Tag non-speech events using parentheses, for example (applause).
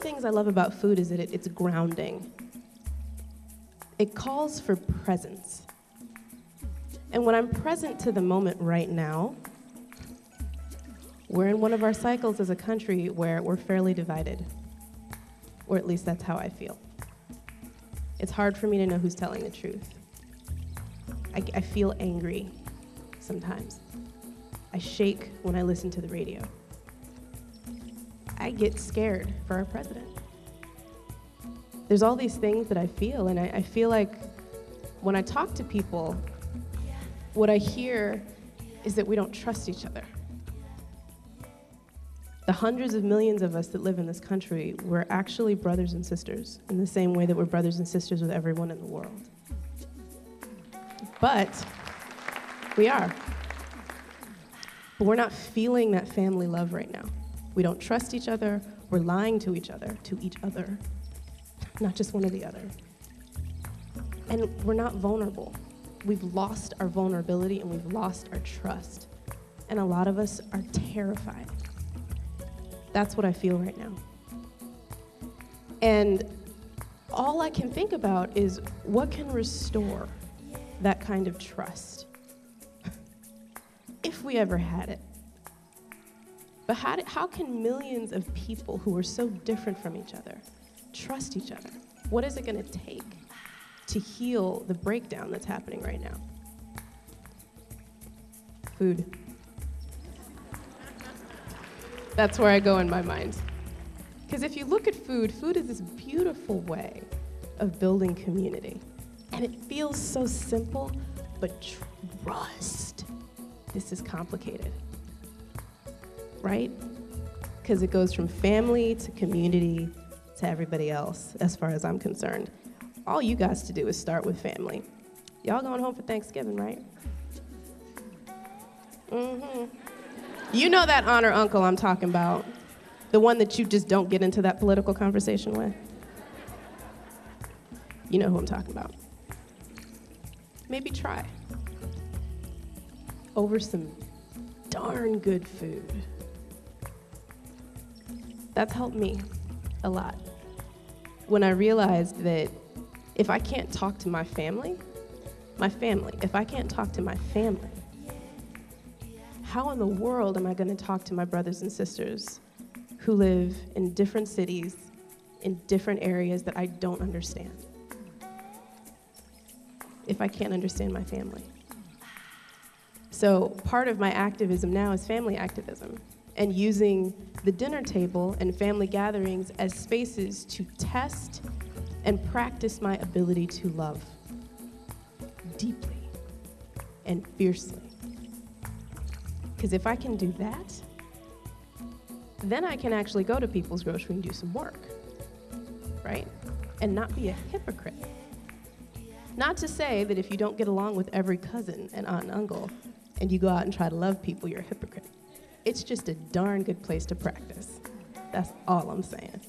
things I love about food is that it, it's grounding. It calls for presence. And when I'm present to the moment right now, we're in one of our cycles as a country where we're fairly divided. Or at least that's how I feel. It's hard for me to know who's telling the truth. I, I feel angry sometimes. I shake when I listen to the radio. I get scared for our president. There's all these things that I feel, and I, I feel like when I talk to people, what I hear is that we don't trust each other. The hundreds of millions of us that live in this country, we're actually brothers and sisters in the same way that we're brothers and sisters with everyone in the world. But we are. But we're not feeling that family love right now. We don't trust each other. We're lying to each other, to each other, not just one or the other. And we're not vulnerable. We've lost our vulnerability and we've lost our trust. And a lot of us are terrified. That's what I feel right now. And all I can think about is what can restore that kind of trust (laughs) if we ever had it. But how, do, how can millions of people who are so different from each other trust each other? What is it going to take to heal the breakdown that's happening right now? Food. That's where I go in my mind. Because if you look at food, food is this beautiful way of building community. And it feels so simple, but trust. This is complicated. Right? Because it goes from family to community to everybody else, as far as I'm concerned. All you guys to do is start with family. Y'all going home for Thanksgiving, right? Mm-hmm. You know that honor uncle I'm talking about. The one that you just don't get into that political conversation with. You know who I'm talking about. Maybe try. Over some darn good food. That's helped me a lot. When I realized that if I can't talk to my family, my family, if I can't talk to my family, how in the world am I going to talk to my brothers and sisters who live in different cities, in different areas that I don't understand? If I can't understand my family. So, part of my activism now is family activism and using the dinner table and family gatherings as spaces to test and practice my ability to love deeply and fiercely. Because if I can do that, then I can actually go to people's grocery and do some work, right? And not be a hypocrite. Not to say that if you don't get along with every cousin and aunt and uncle and you go out and try to love people, you're a hypocrite. It's just a darn good place to practice. That's all I'm saying.